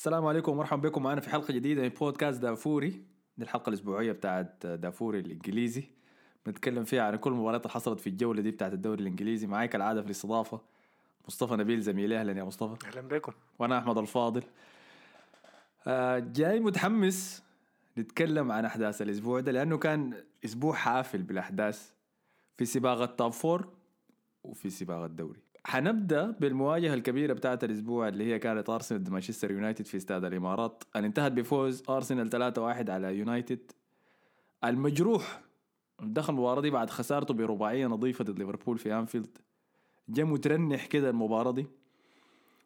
السلام عليكم ومرحبا بكم. معنا في حلقة جديدة من بودكاست دافوري. دي الحلقة الأسبوعية بتاعت دافوري الإنجليزي. بنتكلم فيها عن كل المباريات اللي حصلت في الجولة دي بتاعت الدوري الإنجليزي. معاي كالعادة في الاستضافة مصطفى نبيل زميلي. أهلا يا مصطفى. أهلا بكم. وأنا أحمد الفاضل. آه، جاي متحمس نتكلم عن أحداث الأسبوع ده لأنه كان أسبوع حافل بالأحداث في سباق ال top four وفي سباق الدوري. حنبدأ بالمواجهة الكبيرة بتاعت الأسبوع اللي هي كانت أرسنال ضد مانشستر يونايتد في استاد الإمارات. اللي انتهت بفوز أرسنال 3-1 على يونايتد. المجروح دخل المباراة دي بعد خسارته برباعية نظيفة ضد ليفربول في أنفيلد. جا مترنح كده المباراة دي.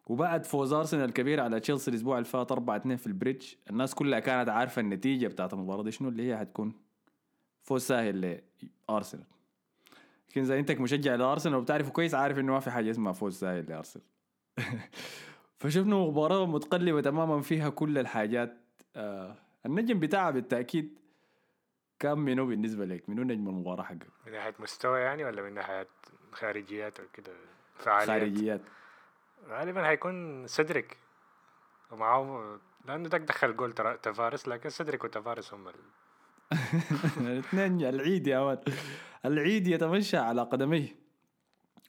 وبعد فوز أرسنال الكبير على تشيلسي الأسبوع اللي فات 4 2 في البريدج. الناس كلها كانت عارفة النتيجة بتاعت المباراة دي شنو اللي هي حتكون. فوز سهل لأرسنال. لكن اذا انت مشجع لأرسنال وبتعرفه كويس عارف إنه ما في حاجة اسمها فوز سهل لأرسنال. فشفنا مباراة متقلبة تماما فيها كل الحاجات. آه النجم بتاعها بالتأكيد كان منو بالنسبة لك؟ منو نجم المباراة حقك من ناحية مستوى يعني ولا من ناحية خارجيات أو كده؟ فعاليات؟ خارجيات. غالبا هيكون سيدريك. ومعاه لأنه داك دخل جول تفارس لكن سيدريك وتفارس هم. الاثنين العيد يا ولد العيد يتمشى على قدميه.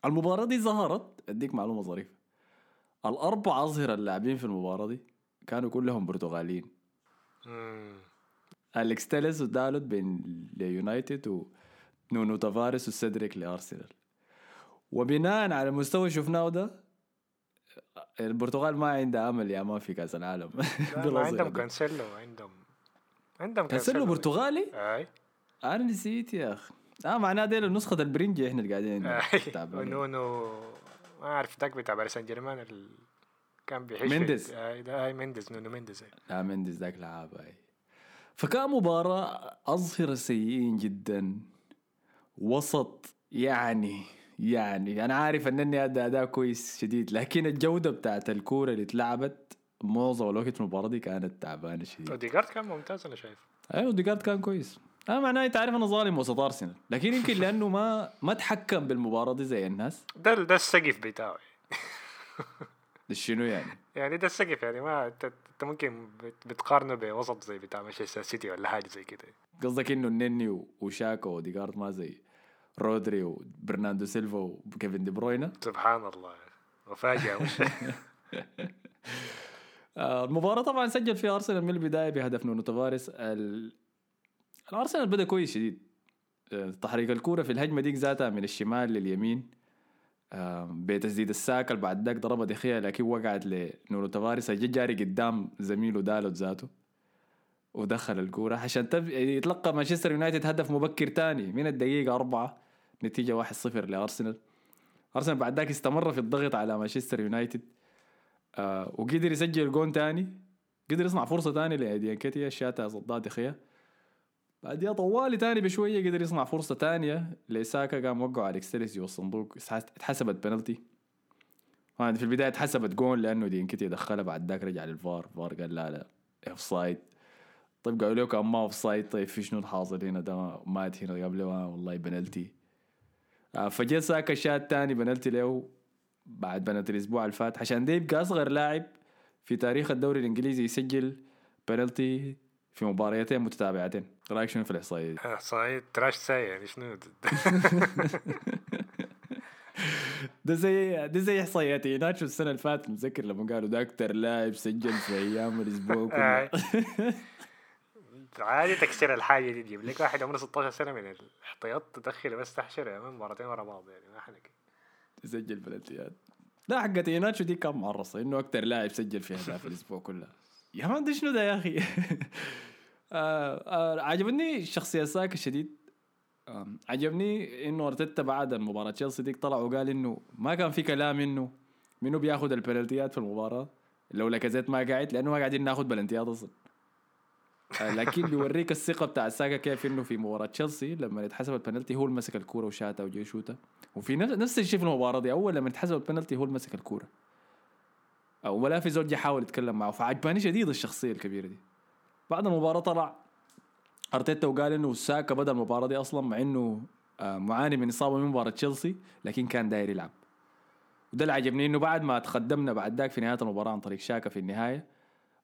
المباراة دي ظهرت أديك معلومة ظريفة. الأربع أظهرة اللاعبين في المباراة دي كانوا كلهم برتغاليين. أليكس تيلس ودالوت بين ليونايتد ونونو تافاريس وسيدريك لأرسنال. وبناء على المستوى شفناه ده البرتغال ما عندها أمل يا man في كأس العالم. لا، ما عندهم. كانسيلو عندهم. عندهم كانسيلو برتغالي؟ أي أنا نسيت يا أخي آه معناه دي نسخة البرنجي إحنا اللي قاعدين. ونونو ما أعرف داك بتاع باريس سان جيرمان ال... كان بيحش مينديز. أي ده أي مينديز نونو مينديز أي. لا مندز ذاك لعاب أي فكان مباراة أظهر سيئين جدا وسط يعني يعني أنا عارف أنني أدى أداء كويس شديد لكن الجودة بتاعت الكورة اللي اتلعبت معظم الوقت في المباراة دي كانت تعبانة شديد. اوديجارد كان ممتاز أنا شايف أيوه ديجارد كان كويس. انا معناه انت عارف أنا ظالم وسط أرسنال. لكن يمكن لأنه ما ما تحكم بالمباراة دي زي الناس. ده ده السقف بتاعه. شنو يعني؟ يعني ده السقف يعني ما أنت أنت ممكن بت- بتقارنه بوسط زي بتاع مانشستر سيتي ولا حاجة زي كده. قصدك إنه النني وشاكا وديجارد ما زي رودري وبرناندو سيلفا وكيفن دي بروينا؟ سبحان الله. مفاجأة. آه، المباراة طبعا سجل فيها أرسنال من البداية بهدف نونو تافاريس ال... الأرسنال بدأ كويس شديد. آه، تحريك الكورة في الهجمة ديك ذاتها من الشمال لليمين. آه، بتسديدة لساكا بعد ذاك ضربها دي خيا لكن وقعت لنونو تافاريس جا جاري قدام زميله دالوت ذاته ودخل الكورة. عشان تب... يتلقى مانشستر يونايتد هدف مبكر تاني من الدقيقة أربعة نتيجة 1-0 لأرسنال. أرسنال بعد ذاك استمر في الضغط على مانشستر يونايتد. آه وقدر يسجل جون تاني. قدر يصنع فرصة تاني لأيدي إنكيتيا. شاتها صدها دي خيا بعديها طوالي تاني بشوية قدر يصنع فرصة تانية لساكا قام وقعوا أليكس تيلس جوا الصندوق اتحسبت بنالتي في البداية اتحسبت جون لأنه دي إنكيتيا دخلها. بعد ذاك رجع للفار. الفار قال لا لا offside طيب قالوا له كان ما offside طيب في شنو الحاصل هنا؟ ده مات هنا قبل والله بنالتي آه فجأة ساكا شات تاني بنالتي له. بعد بنالتي الأسبوع اللي فات عشان ده يبقى اصغر لاعب في تاريخ الدوري الإنجليزي يسجل بنالتي في مباريتين متتابعتين رأيك شنو في الإحصائية دي؟ صحيح تراش ساي يعني شنو ده؟ زي ده زي احصائيات ناتشو السنة اللي فاتت متذكر لما قالوا ده أكثر لاعب سجل في أيام الأسبوع كله آي. عادي تكسير الحاجة دي تجيب لك واحد عمره 16 سنة من الإحتياط تدخله بس تحشر يا مان مرتين ورا بعض يعني ما حنك يسجل بلنتيات لا حقت ايناتشو دي كان معرصة إنه أكثر لاعب سجل في اهداف الأسبوع كلها يا man ده شنو ده يا أخي. آه آه عجبني شخصية ساكا شديد آه عجبني إنه أرتيتا بعد المباراة تشيلسي ديك طلع وقال إنه ما كان في كلام إنه منو بياخذ البلنتيات في المباراة. لو لاكازيت ما قاعد لأنه ما قاعدين ناخذ بلنتيات أصلا. لكن بيوريك الثقة بتاع ساكا كيف إنه في مباراة تشيلسي لما يتحسب البنالتي هو اللي مسك الكورة وشاتها وجاي يشوتها وفي نفس الشيء في المباراة دي أول لما يتحسب البنالتي هو اللي مسك الكورة. أو ولا في زول جا حاول يتكلم معه فعجباني شديد الشخصية الكبيرة دي. بعد المباراة طلع أرتيتا وقال إنه ساكا بدأ المباراة دي أصلا مع إنه آه، معاني من إصابة من مباراة تشيلسي لكن كان داير يلعب. وده اللي عجبني إنه بعد ما تقدمنا بعد ذاك في نهاية المباراة عن طريق شاكا في النهاية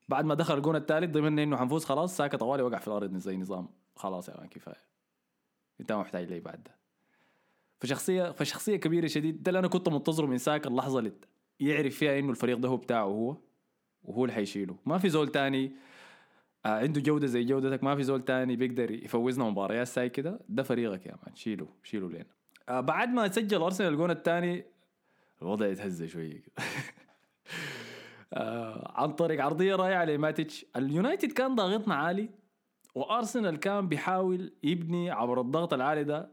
بعد ما دخل الجون الثالث ضمن إنه حنفوز خلاص ساكت طوالي وقع في الأرض زي نظام. خلاص يا man كفاية. أنت ما محتاج لي بعد ده. فشخصية فشخصية كبيرة شديد ده اللي أنا كنت منتظره من ساكا اللحظة اللي يعرف فيها إنه الفريق ده هو بتاعه هو وهو اللي حيشيله. ما في زول تاني آه عنده جودة زي جودتك ما في زول تاني بيقدر يفوزنا مباريات ساي كده ده فريقك يا man شيله شيله لنا آه بعد ما سجل أرسنال الجون الثاني الوضع يتهز شوية كده. آه عن طريق عرضية رائعة لماتيتش. اليونايتد كان ضاغطنا عالي وأرسنال كان بيحاول يبني عبر الضغط العالي ده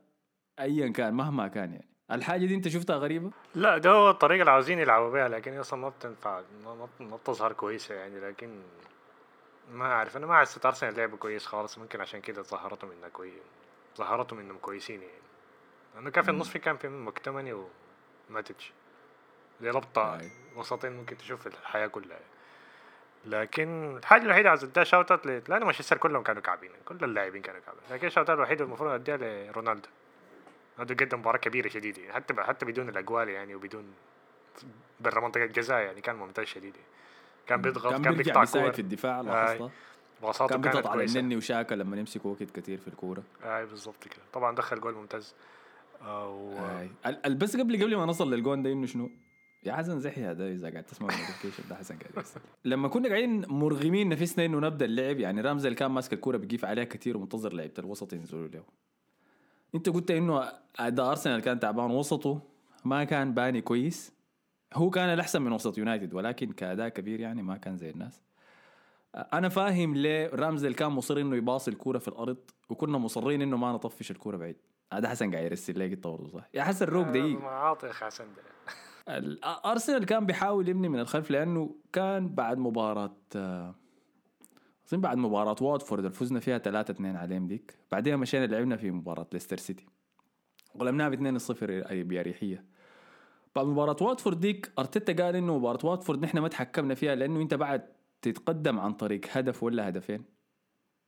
ايا كان مهما كان يعني. الحاجة دي أنت شفتها غريبة؟ لا ده هو الطريقة اللي عاوزين يلعبوا بيها لكن أصلا ما بتنفع ما, بتظهر كويسة يعني لكن ما أعرف أنا ما حسيت أرسنال لعبوا كويس خالص ممكن عشان كده ظهرتهم إنها كويس ظهرتهم إنهم كويسين يعني. لأنه كان في النص في كان في مكتمني وماتش دي أي. وسطين ممكن تشوف الحياة كلها لكن الحاجة الوحيدة عايز اديها shout out لأنه مانشستر كلهم كانوا كعبين كل اللاعبين كانوا كعبين. لكن ال shout out الوحيد المفروض أديها لرونالدو رونالدو. قدم مباراة كبيرة شديدة يعني حتى حتى بدون الاقوان يعني وبدون برا منطقة الجزاء يعني كان ممتاز شديد. يعني. كان بيضغط كان كان بيقطع كور. في الدفاع آي. لاحظتها باصاته كان بيضغط على النني وشاكا لما يمسكوا وقت كثير في الكورة. اي بالضبط كده. طبعا دخل جول ممتاز. آه، و... ال- بس قبل قبل ما نصل للجون ده إنه شنو؟ يا حسن زحي هذا اذا قاعد تسمع ال notification ده حسن قاعد لما كنا قاعدين مرغمين نفسنا انه نبدا اللعب يعني رامزديل اللي كان ماسك الكورة بيقيف عليها كثير ومنتظر لعيبة الوسط ينزلوا له انت قلت إنه اداء أرسنال كان تعبان وسطه ما كان باني كويس. هو كان الأحسن من وسط يونايتد ولكن كأداء كبير يعني ما كان زي الناس. أنا فاهم ليه رامزديل كان مصر إنه يباصي الكورة في الأرض وكنا مصرين إنه ما نطفش الكورة بعيد. هذا حسن قاعد يرسل لي برضه صح؟ يا حسن روق دقيق. ما عاطي يا أخي حسن ده. أرسنال كان بيحاول يبني من الخلف لأنه كان بعد مباراة آه، أظن بعد مباراة واتفورد اللي فزنا فيها 3 2 عليهم ديك. بعدين مشينا لعبنا في مباراة ليستر سيتي. غلبناها ب 2 0 أي بأريحية. بعد مباراة واتفورد ديك أرتيتا قال إنه مباراة واتفورد نحن ما تحكمنا فيها لأنه أنت بعد تتقدم عن طريق هدف ولا هدفين.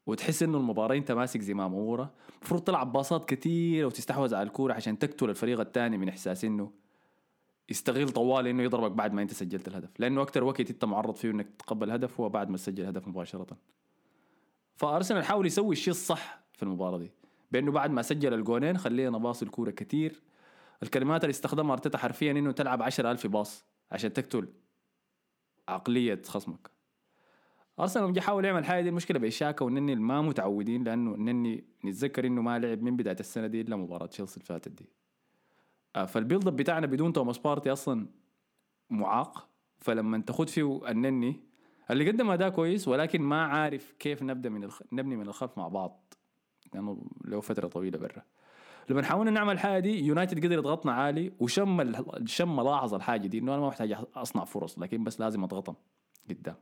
وتحس إنه المباراة أنت ماسك زمام امورها المفروض تلعب باصات كتير وتستحوذ على الكورة عشان تقتل الفريق الثاني من إحساس إنه يستغل طوال إنه يضربك بعد ما أنت سجلت الهدف. لأنه أكثر وقت أنت معرض فيه إنك تتقبل هدف هو بعد ما تسجل هدف مباشرة. فأرسنال حاول يسوي الشيء الصح في المباراة دي بأنه بعد ما سجل الجونين خلينا باص الكورة كتير. الكلمات اللي استخدمها أرتيتا حرفيا إنه تلعب 10000 باص عشان تقتل عقلية خصمك. أرسنال لما حاول يعمل حاجة دي المشكلة إنه شاكا والنني ما متعودين لأنه النني نتذكر إنه ما لعب من بداية السنة دي إلا مباراة تشيلسي اللي فاتت دي. فال build up بتاعنا بدون توماس بارتي أصلا معاق. فلما تاخد فيه النني اللي قدم أداء كويس ولكن ما عارف كيف نبدأ من الخ... نبني من الخلف مع بعض. لأنه له فترة طويلة برا. لما حاولنا نعمل الحاجة دي يونايتد قدر يضغطنا عالي وشم ال- شم لاحظ الحاجة دي إنه أنا ما محتاج أصنع فرص لكن بس لازم أضغطهم قدام.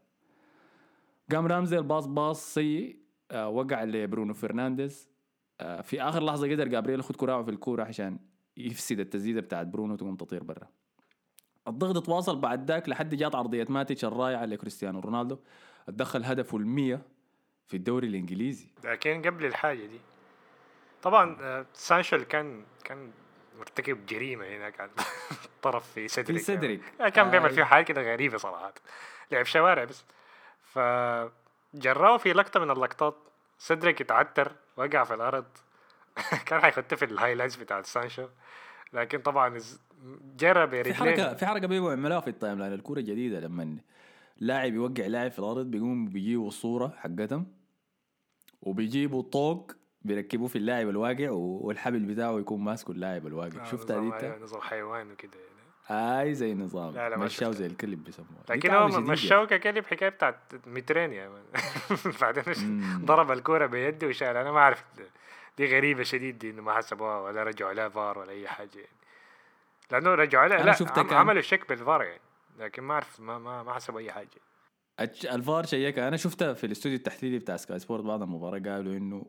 قام رامزديل باص باص سيء آه وقع لبرونو فرنانديز. آه في آخر لحظة قدر جابرييل ياخد كراعه في الكورة عشان يفسد التسديدة بتاعت برونو تقوم تطير برا. الضغط تواصل بعد ذاك لحد جات عرضية ماتيتش الرائعة لكريستيانو رونالدو. اتدخل هدفه المية في الدوري الإنجليزي. لكن قبل الحاجة دي طبعا آه، سانشو اللي كان كان مرتكب جريمة هناك على الطرف في سيدريك في سيدريك. يعني كان بيعمل آي. فيه حاجة كده غريبة صراحة. لعب شوارع بس. فجراه في لقطة من اللقطات. سيدريك اتعتر وقع في الأرض. كان حيخط في ال highlights بتاع سانشو لكن طبعا جرى في حركه في حركة بيبقوا يعملوها في ال timeline الكوره جديدة لما لاعب يوقع لاعب في الأرض بيقوم بيجيبوا الصورة حقتهم وبيجيبوا طوق بيركبوه في اللاعب الواقع والحبل بتاعه يكون ماسكه اللاعب الواقع آه، شفتها دي انت؟ نظام حيوان وكده يعني. أي زي نظام لا، لا، مشاو. زي الكلب بيسموها دي لكن هو مشاه ككلب حكاية بتاعت مترين يا بعدين. ضرب الكوره بيده وشال أنا ما أعرف دي غريبة شديد دي إنه ما حسبوها ولا رجعوا لها فار ولا أي حاجة يعني. لأنه رجعوا لها لا عم عملوا شك بالفار يعني لكن ما أعرف ما ما, ما حسبوا أي حاجة. الفار شيكها أنا شفتها في الاستوديو التحليلي بتاع سكاي سبورت بعد المباراة قالوا إنه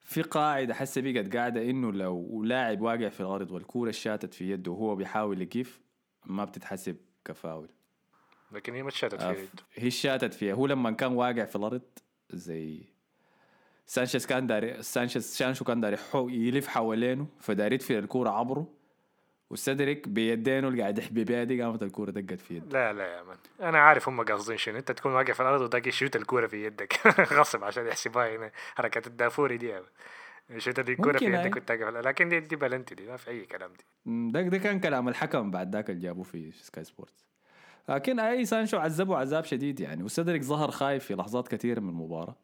في قاعدة حسه بقت قاعدة إنه لو لاعب واقع في الأرض والكورة شاتت في يده وهو بيحاول يقف ما بتتحسب كفاول. لكن هي ما شاتت آه، في يده. هي شاتت فيها. هو لما كان واقع في الأرض زي سانشيز كان داري سانشيز سانشو كان داري حو يلف حوالينه فداري يدفن الكورة عبره وسيدريك بيدينه اللي قاعد يحبي بيها دي قامت الكورة دقت في يده. لا لا يا man. أنا عارف هم قاصدين شنو. أنت تكون واقف على الأرض وتلاقي يشوت الكورة في يدك. غصب عشان يحسبها هنا. حركة الدافوري دي. يشوت دي الكورة في يدك واقف على- لكن دي دي بلنتي دي ما في أي كلام دي. ده ده كان كلام الحكم بعد ذاك اللي جابوه في سكاي سبورتس لكن أي سانشو عذبه عذاب شديد يعني. وسيدريك ظهر خايف في لحظات كثيره من المباراة.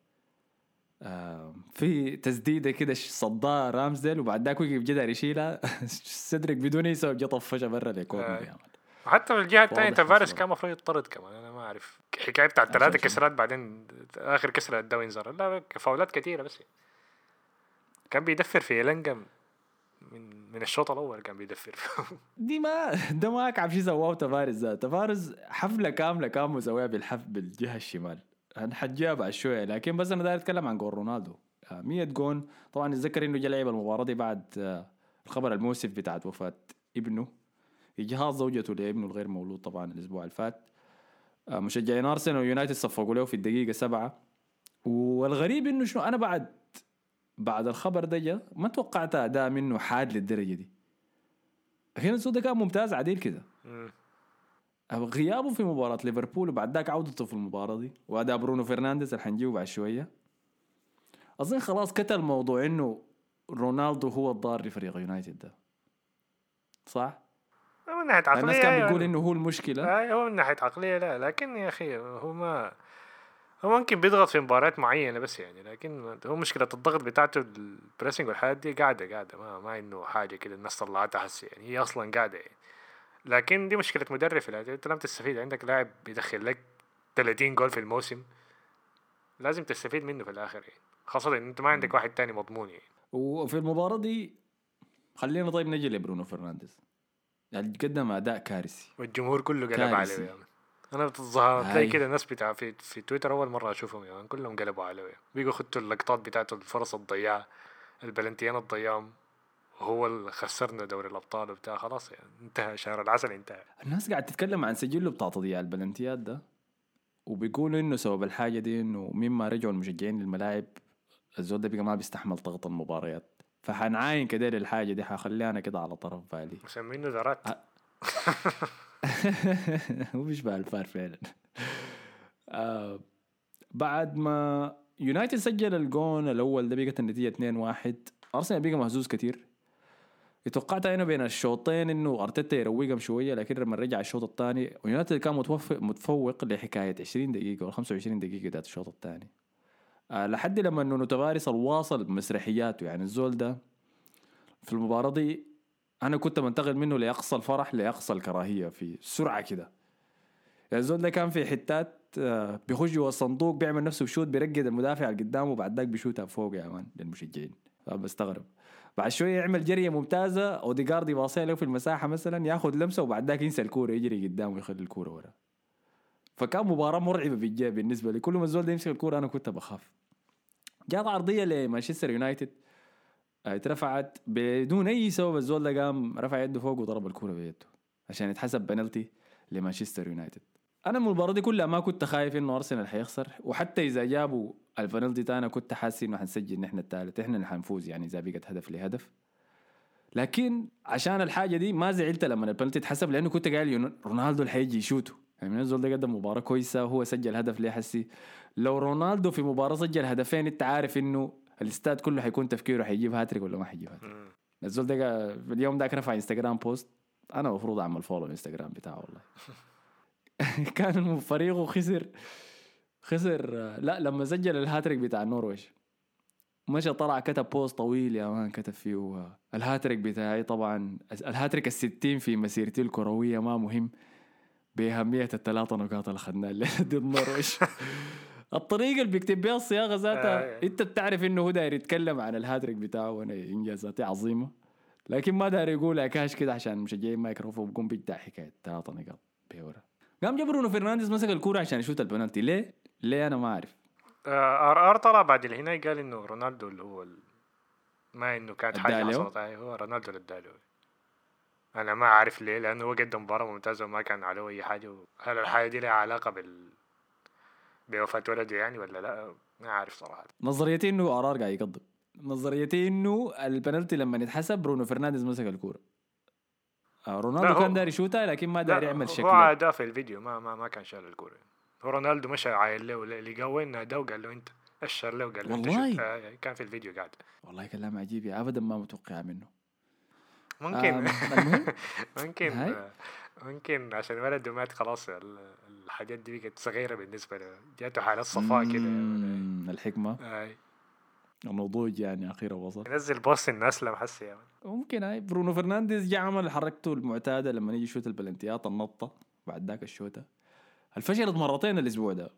آه، في تسديدة كده صدها رامزديل وبعد ذاك وقف جدار يشيلها سيدريك بدون أي سبب جا طفشها برا الكورنر آه. وحتى في الجهة الثانية أصلاً. كان المفروض يطرد كمان أنا ما أعرف. حكاية بتاعت ثلاثة؟ كسرات بعدين آخر كسرة اداه إنذار. لا فاولات كثيره بس. كان بيدفر في إيلانجا من من الشوط الأول كان بيدفر. دي ما ده ما كعب شي سواه تفارس ذات تفارس حفلة كاملة كان مسويها بالحف بالجهة الشمال. حنجيها بعد شوية. لكن بس أنا داير أتكلم عن جول رونالدو. آه، 100 جون. طبعا اتذكر إنه جا لعب المباراة دي بعد آه، الخبر المؤسف بتاعت وفاة ابنه. اجهاض زوجته لابنه الغير مولود طبعا الأسبوع اللي فات. آه، مشجعين أرسنال ويونايتد صفقوا له في الدقيقة سبعة. والغريب إنه شنو؟ أنا بعد بعد الخبر ده جا ما توقعت أداء منه حاد للدرجة دي. هنا الزول ده كان ممتاز عديل كده. غيابه في مباراة ليفربول وبعد ذاك عودته في المباراة دي. وأداء برونو فرنانديز اللي حنجيه بعد شوية. أظن خلاص كتل موضوع إنه رونالدو هو الضار لفريق يونايتد ده. صح؟ من ناحية عقلية الناس كان أيوة. بيقول إنه هو المشكلة. هو من ناحية عقلية لا لكن يا أخي هو ما هو ممكن بيضغط في مباريات معينة بس يعني لكن هو مشكلة الضغط بتاعته البريسنج والحاجات دي قاعدة قاعدة. ما ما إنه حاجة كده الناس طلعتها هسه يعني هي أصلا قاعدة يعني. لكن دي مشكلة مدرب في الأداء. انت لم تستفيد عندك لاعب بيدخل لك 30 جول في الموسم لازم تستفيد منه في الآخر يعني خاصة إن أنت ما عندك واحد تاني مضمون يعني وفي المباراة دي خلينا طيب نجي لبرونو فرنانديز يعني قدم أداء كارثي والجمهور كله قلب. عليه يعني. أنا بتظهر هاي. تلاقي كده ناس بتاع في, في تويتر أول مرة أشوفهم يعني كلهم قلبوا عليه. بيجوا خدوا اللقطات بتاعته الفرص الضيعة البلنتيان الضيام وهو اللي خسرنا دوري الأبطال وبتاع خلاص يعني انتهى شهر العسل انتهى الناس قاعد تتكلم عن سجله بتاع تضييع البلنتيات ده وبيقولوا إنه سبب الحاجة دي إنه مما رجعوا المشجعين للملاعب الزول ده بقى ما بيستحمل ضغط المباريات. فحنعاين كده للحاجه دي حخليها أنا كده على طرف بالي. مسمينه ذرات هو بيشبه الفار فعلا. آه بعد ما يونايتد سجل الجون الأول ده بقت النتيجة 2-1 أرسنال بقى مهزوز كتير. توقعت أنا بين الشوطين إنه أرتيتا يروقهم شوية لكن لما رجع الشوط الثاني ويونايتد كان متوفق متفوق لحكاية 20 دقيقة ولا 25 دقيقة ذات الشوط الثاني. آه لحد لما إنه تفارس الواصل بمسرحياته يعني الزول ده في المباراة دي أنا كنت منتقل منه لأقصى الفرح لأقصى الكراهية في سرعة كده. يعني الزول ده كان في حتات آه، بيخش جوا الصندوق بيعمل نفسه بشوت بيرقد المدافع اللي قدامه وبعد ذاك بيشوتها فوق يا man للمشجعين. بستغرب بعد شوية يعمل جرية ممتازة اوديجارد يباصيها له في المساحة مثلا ياخذ لمسة وبعد ذاك ينسى الكورة يجري قدامه ويخلي الكورة ورا. فكان مباراة مرعبة بالنسبة لي. كل ما الزول ده يمسك الكورة أنا كنت بخاف. جات عرضية لمانشستر يونايتد آه، اترفعت بدون أي سبب الزول ده قام رفع يده فوق وضرب الكورة بيده عشان يتحسب بنالتي لمانشستر يونايتد. أنا من المباراة دي كلها ما كنت خايف إنه أرسنال حيخسر وحتى إذا جابوا البنالتي تانا كنت حاسس إنه حنسجل نحن الثالث إحنا اللي حنفوز يعني إذا بقت هدف لهدف. لكن عشان الحاجة دي ما زعلت لما البنالتي اتحسب لأنه كنت قايل رونالدو اللي حيجي يشوته. يعني من الزول ده قدم مباراة كويسة وهو سجل هدف ليه حسي. لو رونالدو في مباراة سجل هدفين أنت عارف إنه الاستاد كله حيكون تفكيره حيجيب هاتريك ولا ما حيجيب هاتريك. الزول ده اليوم ذاك رفع انستغرام post. أنا المفروض أعمل follow الانستغرام بتاعه والله. كان فريقه خسر خسر لا لما سجل الهاتريك بتاع النرويج. مشى طلع كتب post طويل يا man كتب فيه الهاتريك بتاعي طبعا الهاتريك الستين في مسيرتي الكروية ما مهم. بأهمية الثلاثة نقاط اللي خدناها الليلة ضد النرويج. الطريقة اللي بيكتب بها الصياغة ذاتها آه. انت بتعرف انه هو داير يتكلم عن الهاتريك بتاعه وأنا انجازاتي عظيمة. لكن ما داير يقولها كاش كده عشان المشجعين ما يكرفوا بقوم حكاية ثلاثة نقاط بيورا قام جاب برونو فرنانديز مسك الكورة عشان يشوت البنالتي. ليه؟ ليه أنا ما أعرف؟ آه، ار أر طلع بعد الهناي قال إنه رونالدو اللي هو ال... ما إنه كانت حاجة؟ حصلت هو رونالدو اللي اداله أنا ما أعرف ليه لأنه هو قدم مباراة ممتازة وما كان عليه أي حاجة. هل الحاجة دي لها علاقة بال بوفاة ولده يعني ولا لا؟ ما عارف صراحة. نظريتي إنه ارار قاعد يقضب نظريتي إنه البنالتي لما يتحسب برونو فرنانديز مسك الكورة. آه، رونالدو هو- كان داري يشوتها لكن ما داري يعمل هو شكل. عاداه في الفيديو ما ما ما كان شال الكورة. هو رونالدو مشى عايل له اللي قوي ناداه وقال له أنت أشر له وقال له أنت والله؟ آه، كان في الفيديو قاعد. والله كلام عجيب ابدا ما متوقع منه. ممكن. المهم ممكن هاي. آه، ممكن عشان ولده مات خلاص ال- الحاجات دي بقت صغيرة بالنسبة له. جاته حالة صفاء كده. الحكمة. هاي. النضوج يعني أخيرا وصل. ينزل post الناس لما حس يا man. ممكن هاي. برونو فرنانديز جا عمل حركته المعتادة لما يجي يشوت البلنتيات النطة بعد ذاك الشوتة. الفشلت مرتين الأسبوع ده.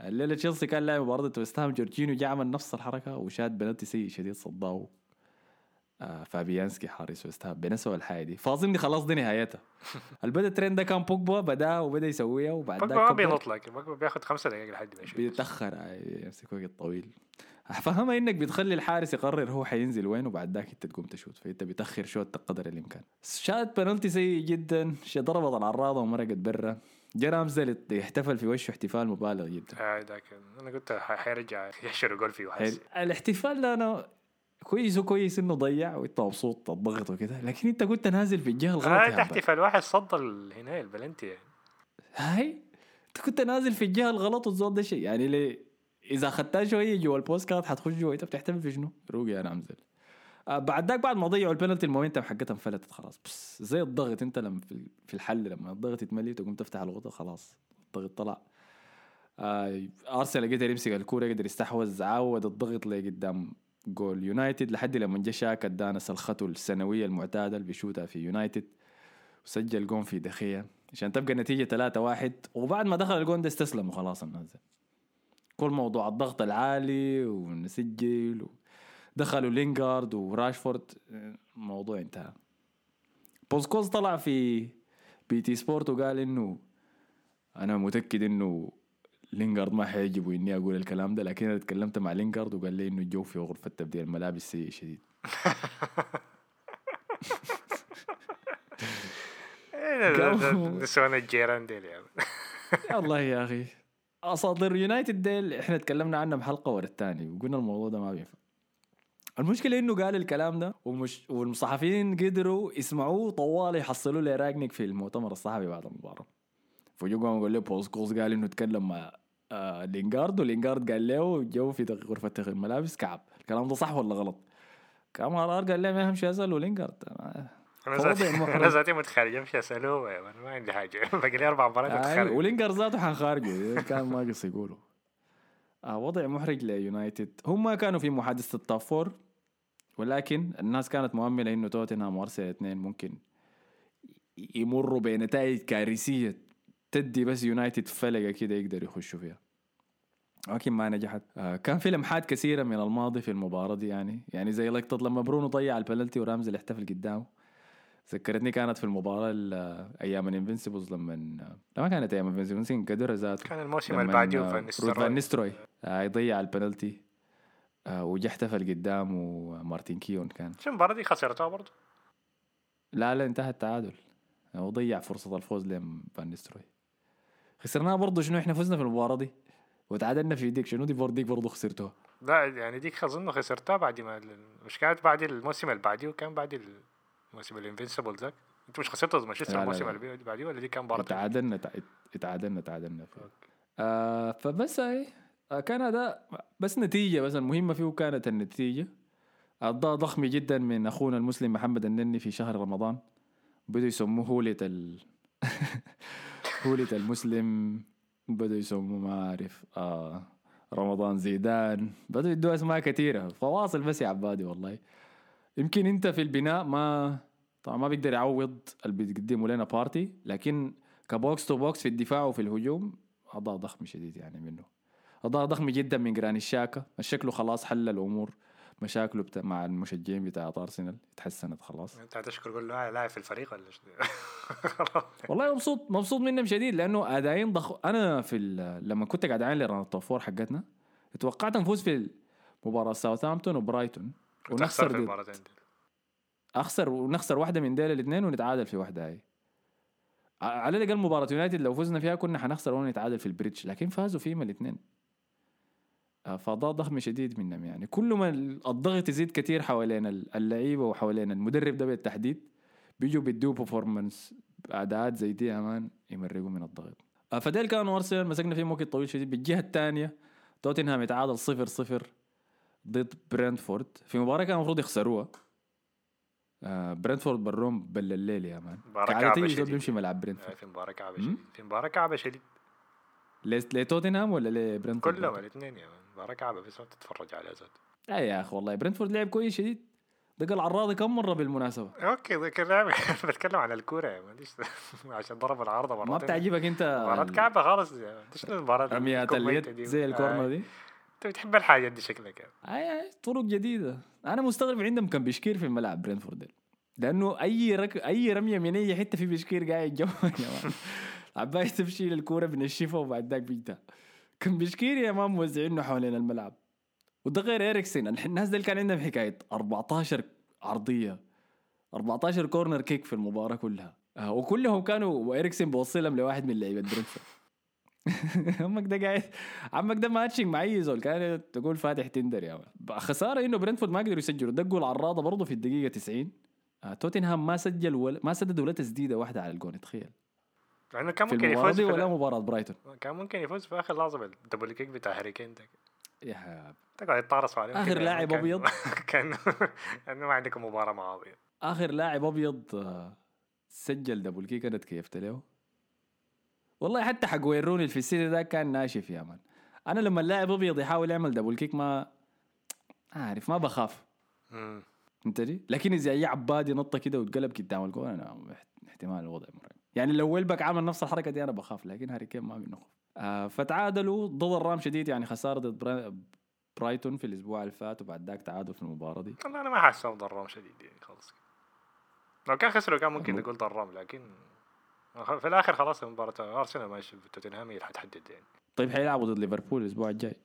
الليلة تشيلسي كان لاعب مباراه ويست هام جورجينيو جا عمل نفس الحركة وشات بنالتي سيء شديد صداه. آه فابيانسكي حارس ويست هام بنسوا الحاجة دي. فاظن دي خلاص دي نهايتها. البدا الترند ده كان بوجبا بدأ وبدأ يسويها وبعد بوجبا ذاك ما كبر. بينط لك بوجبا بياخد خمسة دقائق لحد ما يشوت بيتأخر آه، يمسك وقت طويل. فهمها إنك بتخلي الحارس يقرر هو حينزل وين وبعد ذاك أنت تقوم تشوت فأنت بتأخر شوت قدر الإمكان. شات بنالتي سيء جدا شي ضربت العراضه ومرقت برا جا رامزل يحتفل في وشه احتفال مبالغ جدا. هاي ذاك أنا قلت حيرجع يحشر جول فيه الاحتفال ده أنا كويس وكويس إنه ضيع وإنت مبسوط الضغط وكده لكن إنت كنت نازل في الجهة الغلط هاي عبد. فالواحد صد هنا البلنتي يعني. هاي؟ إنت كنت نازل في الجهة الغلط والزول ده شيء. يعني ليه إذا أخذتها شوية جوا ال post كان حتخش جوا. إنت بتحتفل في شنو؟ روق يا رامزل آه بعد ذاك بعد ما ضيعوا البنالتي ال momentum حقتها انفلتت خلاص. بس زي الضغط انت لما في الحل لما الضغط يتملي تقوم تفتح الغطاء خلاص الضغط طلع. آه أرسنال قدر يمسك الكورة قدر يستحوذ عاود الضغط لقدام جول يونايتد لحد لما جا شاك ادانا سلخته السنوية المعتادة اللي بيشوتها في يونايتد وسجل جون في دخية عشان تبقى النتيجة 3 واحد. وبعد ما دخل الجون ده استسلموا خلاص الناس. كل موضوع الضغط العالي ونسجل و... دخلوا لينجارد وراشفورد الموضوع انتهى. بول سكولز طلع في بي تي سبورت وقال إنه أنا متأكد إنه لينجارد ما حيجبوا إني أقول الكلام ده لكن أنا تكلمت مع لينجارد وقال لي إنه الجو في غرفة تبديل الملابس سيء شديد. نسوان الجيران ديل يا. يا الله يا أخي. أساطير يونايتد ديل إحنا تكلمنا عنهم حلقه ورا الثاني وقلنا الموضوع ده ما بينفع. المشكلة إنه قال الكلام ده ومش والصحفيين قدروا يسمعوه طوال يحصلوا لي راجنيك في المؤتمر الصحفي بعد المباراة. فجوا قاموا قال له بوسكوز قال إنه تكلم مع آه لينجارد ولينجارد قال له جو في غرفة الملابس كعب. الكلام ده صح ولا غلط؟ كام قرار قال لي ما اهم شيء اساله لينجارد أنا ذاتي. أنا ذاتي متخرج امشي اساله ما عندي حاجة. باقي لي أربع مباريات آه اتخرج ولينجر ذاته حنخارجه كان ما قص يقولوا آه وضع محرج ليونايتد. هم كانوا في محادثة ال top four. ولكن الناس كانت مؤمله إنه توتنهام وأرسنال الاثنين ممكن يمروا بنتائج كارثية تدي بس يونايتد فلقة كده يقدر يخشوا فيها. لكن ما نجحت. آه كان في لمحات كثيرة من الماضي في المباراة دي يعني. يعني زي لقطة لما برونو ضيع البلنتي ورامزي اللي احتفل قدامه. ذكرتني كانت في المباراة ال- أيام ال Invincibles لما لا ما كانت أيام الانفنسبلز يمكن قدر ذاته كان الموسم لما اللي بعده فان. نيستروي آه، يضيع البنالتي. وجا احتفل قدامه مارتن كيون كان. شو المباراة دي خسرتها برضه. لا لا انتهى التعادل. آه، وضيع فرصة الفوز لفان نيستروي. خسرناها برضه شنو إحنا فزنا في المباراة دي؟ وتعادلنا في ديك شنو دي فورديك برضه خسرتوها؟ لا يعني ديك اظن خسرتها بعد ما مش كانت بعد الموسم اللي بعديه وكان بعد الموسم الانفنسبل ذاك. أنتوا مش خسرتوا ضد مانشستر الموسم. اللي بعديه ولا دي كان مباراة تانية؟ تعادلنا تعادلنا فيه. آه فبس هاي آه كان هذا بس نتيجة بس المهمة فيه كانت النتيجة. أداء ضخم جدا من أخونا المسلم محمد النني في شهر رمضان. بدوا يسموه هولة ال هولة المسلم. بدوا يسموه ما أعرف. آه رمضان زيدان. بدوا يدوا أسماء كثيرة. فواصل بس يا عبادي والله. يمكن أنت في النني ما طبعا ما بيقدر يعوض اللي بتقدمه لنا بارتي لكن ك box to box في الدفاع وفي الهجوم أداء ضخم شديد يعني منه. ضخم جدا من جرانيت تشاكا. شكله خلاص حل الأمور. مشاكله بتا... مع المشجعين بتاع أرسنال اتحسنت خلاص. انت هتشكر قول له لاعب في الفريق ولا. والله مبسوط مبسوط منهم شديد لأنه اداءين ضخ أنا في ال- لما كنت قاعد اعلن عن ال top four حقتنا توقعت نفوز في مباراه ساوثهامبتون وبرايتون. ونخسر في المباراتين. اخسر ونخسر واحدة من ديل الاثنين ونتعادل في واحدة هاي. على الأقل مباراة يونايتد لو فزنا فيها كنا حنخسر ونتعادل في البريدج لكن فازوا فيهم الاثنين. فأداء ضخم شديد منهم يعني كل ما ال- الضغط يزيد كثير حوالين ال- اللعيبة وحوالين المدرب ده بالتحديد بيجوا بيدوا performance أداءات زي دي يا man يمرقوا من الضغط. آه، فديل كانوا أرسنال مسكنا فيه وقت طويل شديد بالجهة الثانية. توتنهام يتعادل 0 0 ضد برنتفورد في مباراة كان المفروض يخسروها. آه برنتفورد بروم بل الليل يا مان. زول بيمشي ملعب برنتفورد آه، في مباراة كعبة مم؟ شديد. في مباراة كعبة شديد. ليه- لتوتنهام ولا لبرنتفورد؟ كلهم الاثنين يا مان مباراة كعبة بس ما تتفرج عليها زاد اي يا أخي والله برنتفورد لعب كويس شديد. دق العراضي كم مرة بالمناسبة؟ أوكي ذاك بتكلم عن الكورة ليش عشان ضرب العارضة مرتين. ما بتعجبك أنت مباراة كعبة خالص. man. إيش المباراة رميات اليد؟ زي ال corner آه، دي؟ أنت بتحب الحاجات دي شكلك يعني. اي اي طرق جديدة. أنا مستغرب عندهم كم بشكير في الملعب برينفورد. لأنه أي رك... أي رمية من أي حتة في بشكير قاعد جوا يا man عباية تمشي للكورة بنشفها وبعد ذاك بيجتا كم بشكير يا man موزعينه حوالين الملعب. وده غير اريكسن الناس دي كان عندهم حكاية 14 عرضية 14 corner kick في المباراة كلها. آه وكلهم كانوا واريكسن بوصلهم لواحد من لعيبة برينفورد عمك ده قاعد عمك ده matching مع أي زول. كان تقول فاتح Tinder يا خسارة إنه برنتفورد ما قدروا يسجلوا. دقوا العراضه برضه في الدقيقة 90 آه توتنهام ما سجل ولا ما سدد ولا تسديدة واحدة على الجون تخيل. لأنه كان ممكن يفوز في ولا مباراة برايتون؟ كان ممكن يفوز في آخر لحظة بال double kick بتاع هاري كين ده. يا حبيبي. تقعد آخر كده يا لاعب man. أبيض. كان كانه ما عندكم مباراة مع أبيض. آخر لاعب أبيض آه، سجل double kick أنا تكيفت له. والله حتى حق ويروني في السيتي ده كان ناشف يا man. أنا لما اللاعب أبيض يحاول يعمل double kick ما عارف ما بخاف. دي لكن إذا أي عبادي نط كده واتقلب قدام الجول أنا احت- احتمال الوضع مرعب. يعني لو ويلبك عمل نفس الحركة دي أنا بخاف لكن هاري كين ما منه خوف آه فتعادلوا ضد الرام شديد يعني خسارة ضد برا- برايتون في الأسبوع اللي فات وبعد ذاك تعادل في المباراة دي. والله أنا ما حاسه ضرام شديد يعني خلاص. لو كان خسروا كان ممكن. نقول ضرام لكن في الآخر خلاص مباراة أرسنال ماشي توتنهام هي اللي حتحدد يعني. طيب حيلعبوا ضد ليفربول الأسبوع الجاي.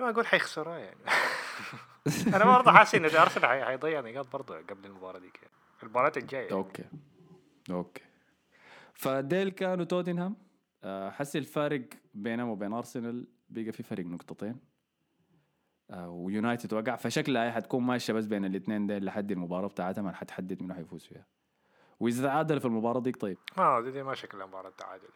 ما أقول حيخسروها يعني. أنا برضه حاسس إن أرسنال حي- حيضيع نقاط برضه قبل المباراة دي يعني. في المباراة الجاية okay. okay. فديل كانوا توتنهام آه، حس الفارق بينهم وبين أرسنال بقى في فرق نقطتين آه، ويونايتد وقع فشكلها هي حتكون ماشية بس بين الاثنين ديل لحد المباراة بتاعتهم اللي حتحدد منو حيفوز فيها وإذا تعادل في المباراة دي طيب آه دي, دي ما شكلها مباراة تعادل.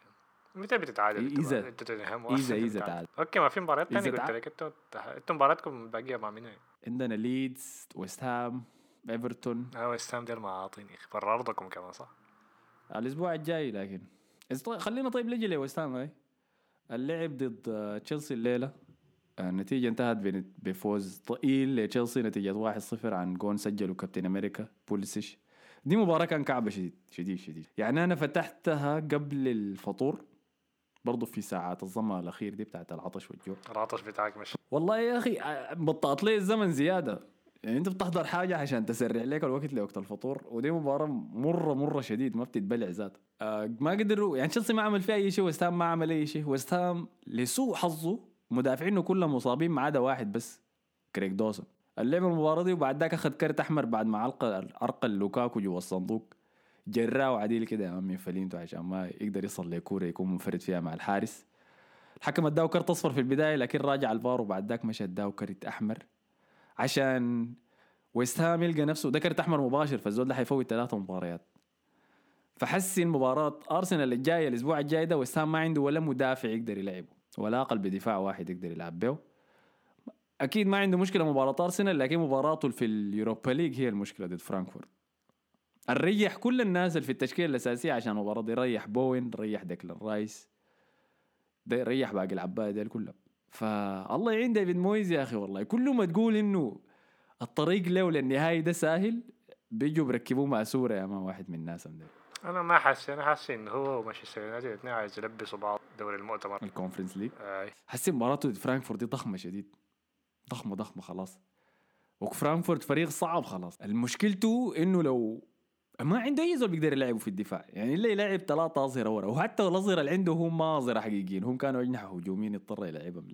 متى بتتعادل وأرسنال إذا بتتعادل. تعادل. okay ما في مباريات إذا ثانية قلت. لك أنتوا أنتوا مباراتكم الباقية مع مين؟ عندنا ليدز ويست هام إيفرتون آه ويست هام ديل ما عاطيني برا أرضكم كمان صح؟ الأسبوع الجاي لكن. طيب خلينا طيب نجي لويست هام اللعب ضد آه، تشيلسي الليلة. آه، النتيجة انتهت بفوز ضئيل لتشيلسي نتيجة 1-0 عن جون سجله كابتن أمريكا بوليسيش. دي مباراة كان كعبة شديد شديد شديد. يعني أنا فتحتها قبل الفطور برضو في ساعات الظمأ الأخير دي بتاعت العطش والجوع. العطش بتاعك مش والله يا أخي آه، بطأت لي الزمن زيادة. يعني انت بتحضر حاجة عشان تسرع لك الوقت لوقت الفطور ودي مباراة مرة مرة شديد ما بتتبلع ذات. آه ما قدروا يعني تشيلسي ما عمل فيها أي شيء ويست هام ما عمل أي شيء. ويست هام لسوء حظه مدافعينه كلهم مصابين ما عدا واحد بس كريك دوسون اللعب المباراة دي وبعد ذاك أخذ كرت أحمر بعد ما علق عرقل لوكاكو جوا الصندوق. جراه عديل كده من فنيلتو عشان ما يقدر يصل لكورة يكون منفرد فيها مع الحارس. الحكم اداه كرت أصفر في البداية لكن راجع الفار وبعد ذاك مشى اداه كرت أحمر. عشان ويست هام يلقى نفسه ده كرت أحمر مباشر فالزول ده حيفوت ثلاثة مباريات. فحسن مباراة ارسنال الجاية الأسبوع الجاي ده ويست هام ما عنده ولا مدافع يقدر يلعبه ولا قلب دفاع واحد يقدر يلعب به. أكيد ما عنده مشكلة مباراة ارسنال لكن مباراته في ال Europa League هي المشكلة ضد فرانكفورت. الريح كل الناس اللي في التشكيلة الأساسية عشان المباراة دي ريح بوين ريح ديكلان رايس ده ريح باقي العباية ديل كلهم. فالله يعين ديفيد مويز يا أخي والله. كل ما تقول إنه الطريق له للنهاية ده سهل بيجوا بركبوه ماسورة يا man واحد من الناس ديل أنا ما حاسس أنا حاسس ان هو ومانشستر يونايتد الاثنين عايز يلبسوا بعض دوري المؤتمر. ال Conference League. حسي مباراته ضد فرانكفورت دي ضخمة شديد. ضخمة ضخمة خلاص. وفرانكفورت فريق صعب خلاص. المشكلته إنه لو ما عنده أي زول بيقدر يلعبه في الدفاع. يعني الا يلعب ثلاثة أظهرة ورا وحتى الأظهرة اللي عنده هم ما أظهرة حقيقيين هم كانوا أجنحة هجوميين اضطر يلعبهم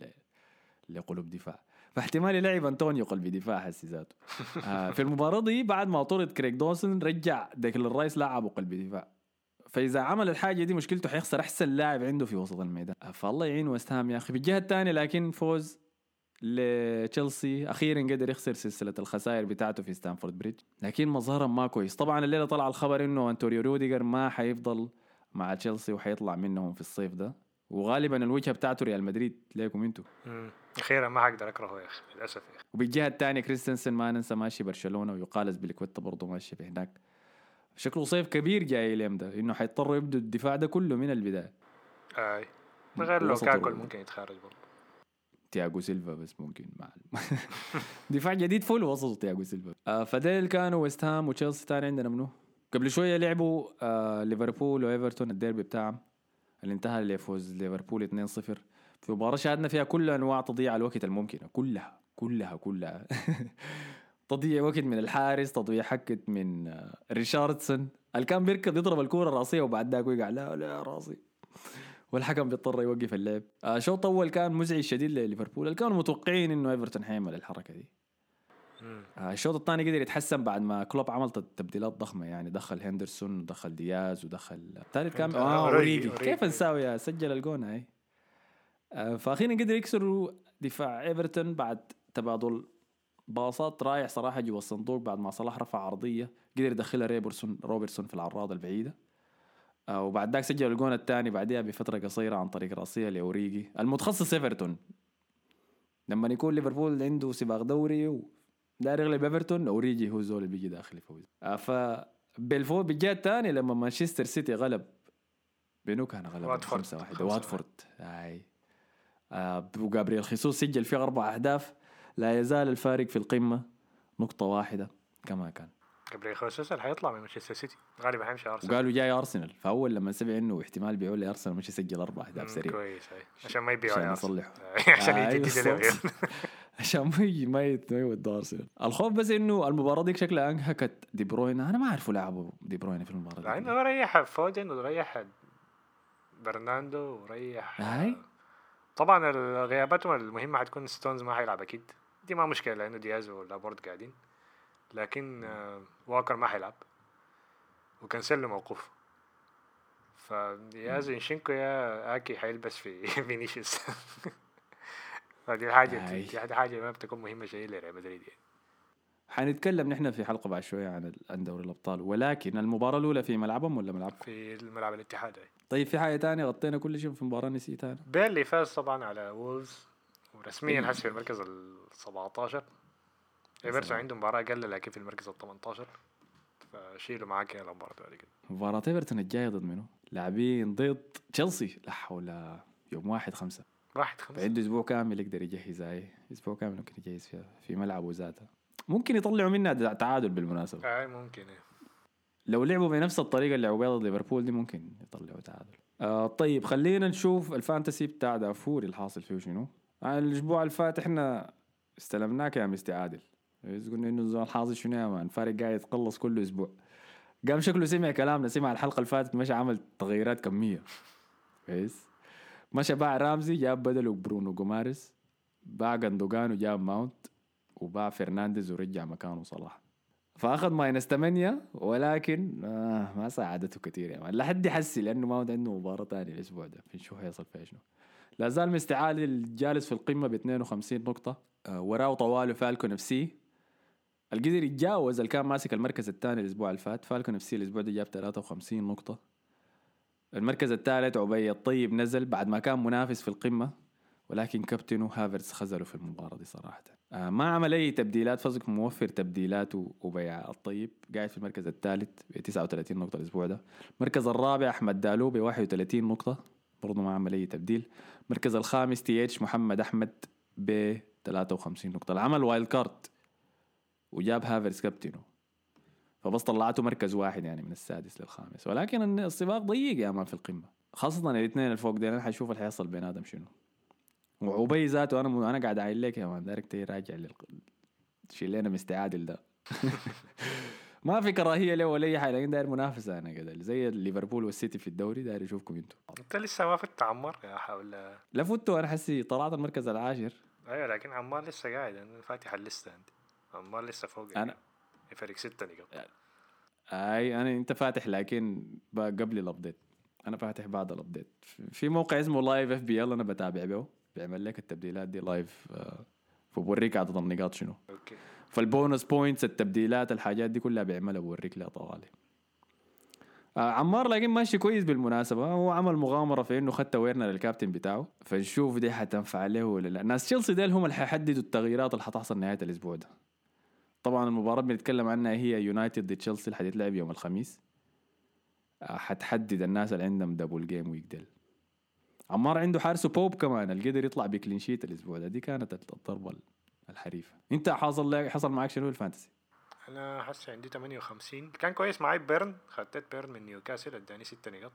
لقلوب دفاع. فاحتمال يلعب أنطونيو قلب دفاع حسي ذاته. آه في المباراة دي بعد ما طرد كريك دوسن رجع ديكلان رايس لعبه قلب دفاع. فإذا عمل الحاجة دي مشكلته حيخسر أحسن لاعب عنده في وسط الميدان. آه، فالله يعين ويست هام يا أخي. في الجهة الثانية لكن فوز لتشيلسي أخيرا قدر يكسر سلسلة الخسائر بتاعته في ستانفورد بريدج لكن مظهرا ما كويس. طبعا الليلة طلع الخبر إنه انتوريو روديجر ما حيفضل مع تشيلسي وحيطلع منهم في الصيف ده وغالبا الوجهة بتاعته ريال مدريد. ليكم أنتوا. أخيرا ما حقدر أكرهه يا أخي للأسف يا أخي. وبالجهة الثانية كريستنسن ما ننسى ماشي برشلونة ويقال ازبليكويتا برضه ماشي في هناك شكله صيف كبير جاي لل team ده إنه حيضطروا يبدوا الدفاع ده كله من البداية. أي. غير لوكاكو ممكن يتخارج برضه. تياغو سيلفا بس ممكن مع دفاع جديد فل وسط تياغو سيلفا. آه فديل كانوا ويست هام وتشيلسي تاني عندنا منو؟ قبل شوية لعبوا آه ليفربول وإيفرتون الديربي بتاعهم اللي انتهى لفوز ليفربول 2-0 في مباراة شاهدنا فيها كل أنواع تضييع الوقت الممكنة كلها كلها كلها. تضييع وقت من الحارس تضييع حكت من آه، ريشاردسون. اللي كان بيركض يضرب الكورة راسيه وبعد ذاك وقع لا لا راسي. والحكم بيضطر يوقف اللعب. آه شوط أول كان مزعج شديد لليفربول. كانوا متوقعين إنه إيفرتون حيعمل الحركة دي. آه الشوط الثاني قدر يتحسن بعد ما كلوب عمل تبديلات ضخمة. يعني دخل هندرسون ودخل دياز ودخل الثالث كان آه أوريجي- أوريجي. أوريجي. كيف نساوي سجل الجون هاي؟ آه فاخيرا قدر يكسروا دفاع إيفرتون بعد تبادل باصات رايح صراحة جوا الصندوق بعد ما صلاح رفع عرضية. قدر يدخلها ريبرسون روبرتسون في العراضه البعيدة. آه وبعد ذاك سجل الجون الثاني بعدها بفترة قصيرة عن طريق رأسية لأوريجي المتخصص إيفرتون. لما يكون ليفربول عنده سباق دوري وداير يغلب ايفرتون أوريجي هو اللي بيجي داخل يفوز. آه ف بالفوز بالجهة الثانية لما مانشستر سيتي غلب منو كان غلب؟ واتفورد. 5 1 خمسة واتفورد. هاي. آه وجابرييل خيسوس سجل فيه أربع أهداف. لا يزال الفارق في القمة نقطة واحدة كما كان. جابريل خيسوس اللي حيطلع من مانشستر سيتي. غالبا حيمشي أرسنال. وقالوا جاي أرسنال. فأول لما سمع إنه احتمال بيعوا لي أرسنال مش يسجل أربع اهداف سريع كويس عشان ما يبيعوا عشان. يصلحوا. عشان آه، يجي. عشان ما ما يودوا أرسنال. الخوف بس إنه المباراة دي شكلها أنهكت دي بروين أنا ما اعرفه لعبوا دي بروين في المباراة دي لأنه ريح فودن وريح برناندو وريح هاي. طبعا الغياباتهم المهمة حتكون ستونز ما حيلعب أكيد. دي ما مشكلة لأنه دياز ولابورد قاعدين. لكن واكر ما حيلعب وكانسيلو موقوف فيا زينشينكو يا آكي حيلبس في فينيسيوس فدي هاي. دي حاجة ما بتكون مهمة شيء لريال مدريد يعني. حنتكلم نحن في حلقة بعد شوية عن عن دوري الأبطال ولكن المباراة الأولى في ملعبهم ولا ملعبكم؟ في الملعب الاتحاد هاي. طيب في حاجة تانية غطينا كل شيء في المباراه نسيتها بيرنلي فاز طبعا على وولز ورسميا إيه. هسه في المركز ال 17 ايفرتون. عنده مباراة أقل لكن في المركز ال 18 فشيلوا معاك يا المباراة دي كده مباراة إيفرتون الجاية ضد منو؟ لاعبين ضد تشيلسي. لا حول يوم واحد خمسة. واحد خمسة. عنده أسبوع كامل يقدر يجهز هاي أسبوع كامل ممكن يجهز فيها في ملعبه ذاته. ممكن يطلعوا منها تعادل بالمناسبة. أي ممكن إيه. لو لعبوا بنفس الطريقة اللي لعبوا ضد ليفربول دي ممكن يطلعوا تعادل. آه طيب خلينا نشوف ال fantasy بتاع دافوري الحاصل فيه شنو. آه الأسبوع اللي فات إحنا استلمناك يا مستي إذا قلنا إنه الزول الحاصل شنو يا man؟ فارق قاعد يتقلص كل أسبوع. قام شكله سمع كلامنا سمع الحلقة اللي فاتت مشى عمل تغييرات كمية. كويس؟ مشى باع رامزي جاب بدله برونو جوماريس باع جندوجان وجاب ماونت وباع فرنانديز ورجع مكانه صلاح. فأخذ minus 8 ولكن آه ما ساعدته كثير يا man. لحدي حسي لأنه ما عنده مباراة ثانية الأسبوع ده. نشوف حيصل فيها شنو. لا زال مستعالي الجالس في القمة ب 52 نقطة آه وراه طواله Falcon FC. القدر يتجاوز اللي كان ماسك المركز الثاني الأسبوع اللي فات Falcon FC الأسبوع ده جاب 53 نقطة. المركز الثالث عبي الطيب نزل بعد ما كان منافس في القمة ولكن كابتنه هافرتس خذله في المباراة دي صراحة. آه ما عمل أي تبديلات فزك موفر تبديلاته وبيع الطيب. قاعد في المركز الثالث ب 39 نقطة الأسبوع ده. المركز الرابع أحمد دالو ب 31 نقطة برضه ما عمل أي تبديل. المركز الخامس تي إتش محمد أحمد ب 53 نقطة. العمل wild card وجاب هافرتس كابتنه. فبس طلعته مركز واحد يعني من السادس للخامس. ولكن السباق ضيق يا man في القمة. خاصة الاثنين اللي فوق دي أنا حشوف اللي حيصل بين آدم شنو. وعبي ذاته أنا أنا قاعد اعين لك يا man دايرك تيجي راجع لل شيل لنا مستعادل ده. ما في كراهية له ولا أي حاجة لكن داير منافسة أنا كده زي ليفربول والسيتي في الدوري داير اشوفكم أنتم. أنت لسه ما فت عمار يا حول. لا فتوا أنا حسي طلعت المركز العاشر. أيوه لكن عمار لسه قاعد. أنا فاتح الليستة عندي. عمار لسه فوق أنا فريق ستة نقاط أي أنا أنت فاتح لكن قبل ال update أنا فاتح بعد ال update في موقع اسمه Live FPL أنا بتابع به. بيعمل لك التبديلات دي live آه، فبوريك عدد النقاط شنو. okay. فال bonus points التبديلات الحاجات دي كلها بيعملها بوريك لها طوالي. آه عمار لكن ماشي كويس بالمناسبة. هو عمل مغامرة في إنه خت فيرنر للكابتن بتاعه. فنشوف دي حتنفع له ولا لا. ناس تشيلسي ديل هم اللي حيحددوا التغييرات اللي حتحصل نهاية الأسبوع ده. طبعا المباراة اللي بنتكلم عنها هي يونايتد ضد تشيلسي اللي حتتلعب يوم الخميس. آه حتحدد الناس اللي عندهم double game week ديل. عمار عنده حارسه بوب كمان اللي قدر يطلع ب clean sheet الأسبوع ده. دي كانت الضربة الحريفة. انت حصل لك حصل معك شنو ال fantasy أنا حاسس عندي 58 كان كويس معي بيرن. خدت بيرن من نيوكاسل اداني 6 نقاط.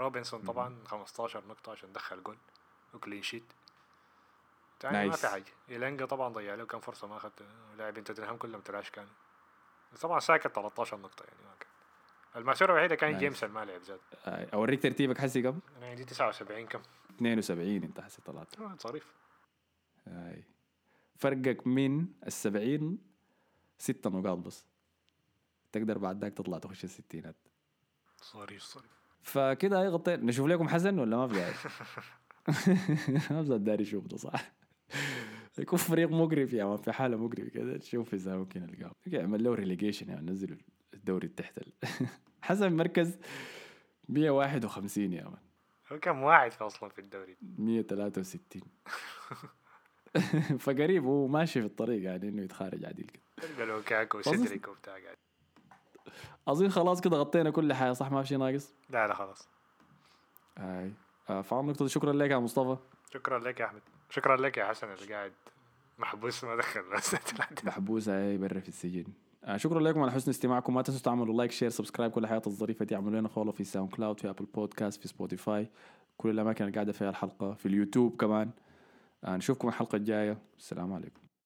روبنسون طبعا 15 نقطة عشان دخل جول. و clean sheet. تاني ما nice. في حاجة. إيلانجا طبعا ضيع له كم فرصة ما أخذت. لاعبين توتنهام كلهم trash كانوا. طبعا ساكا 13 نقطة يعني ما كان. الماسورة الوحيدة كان نايس. جيمس ما لعب زاد آه، أوريك ترتيبك حسي كم؟ أنا عندي 79 كم. 72 أنت حسي طلعت. آه، صريف هاي. فرقك من السبعين ستة نقاط بس. تقدر بعد ذاك تطلع تخش الستينات صريف صريف فكده غطينا نشوف لكم حسن ولا ما في ما بزاد داري يشوف ده صح؟ يكون فريق مقرف يا مان في حالة مقرفة كده. تشوف إذا ممكن نلقاه. يعمل له ريليجيشن يعني نزلوا الدوري تحت. حسن مركز 151 يا مان. هو كم واحد في أصلا في الدوري؟ 163 فقريب هو ماشي في الطريق يعني إنه يتخارج عديل كده. لوكاكو وسيدريك وبتاع قاعد. أظن خلاص كده غطينا كل حاجة صح ما في شيء ناقص؟ لا لا خلاص. هاي آه فعلا نقطة. شكرا لك يا مصطفى. شكرا لك يا أحمد. شكرا لك يا حسن اللي قاعد محبوس ما دخل. بس محبوسة هاي برا في السجن. آه شكرا لكم على حسن استماعكم. ما تنسوا تعملوا like share subscribe كل الحاجات الظريفة دي اعملوا لنا follow في SoundCloud في Apple Podcast في Spotify كل الأماكن اللي قاعدة فيها الحلقة في اليوتيوب كمان. آه نشوفكم الحلقة الجاية. السلام عليكم.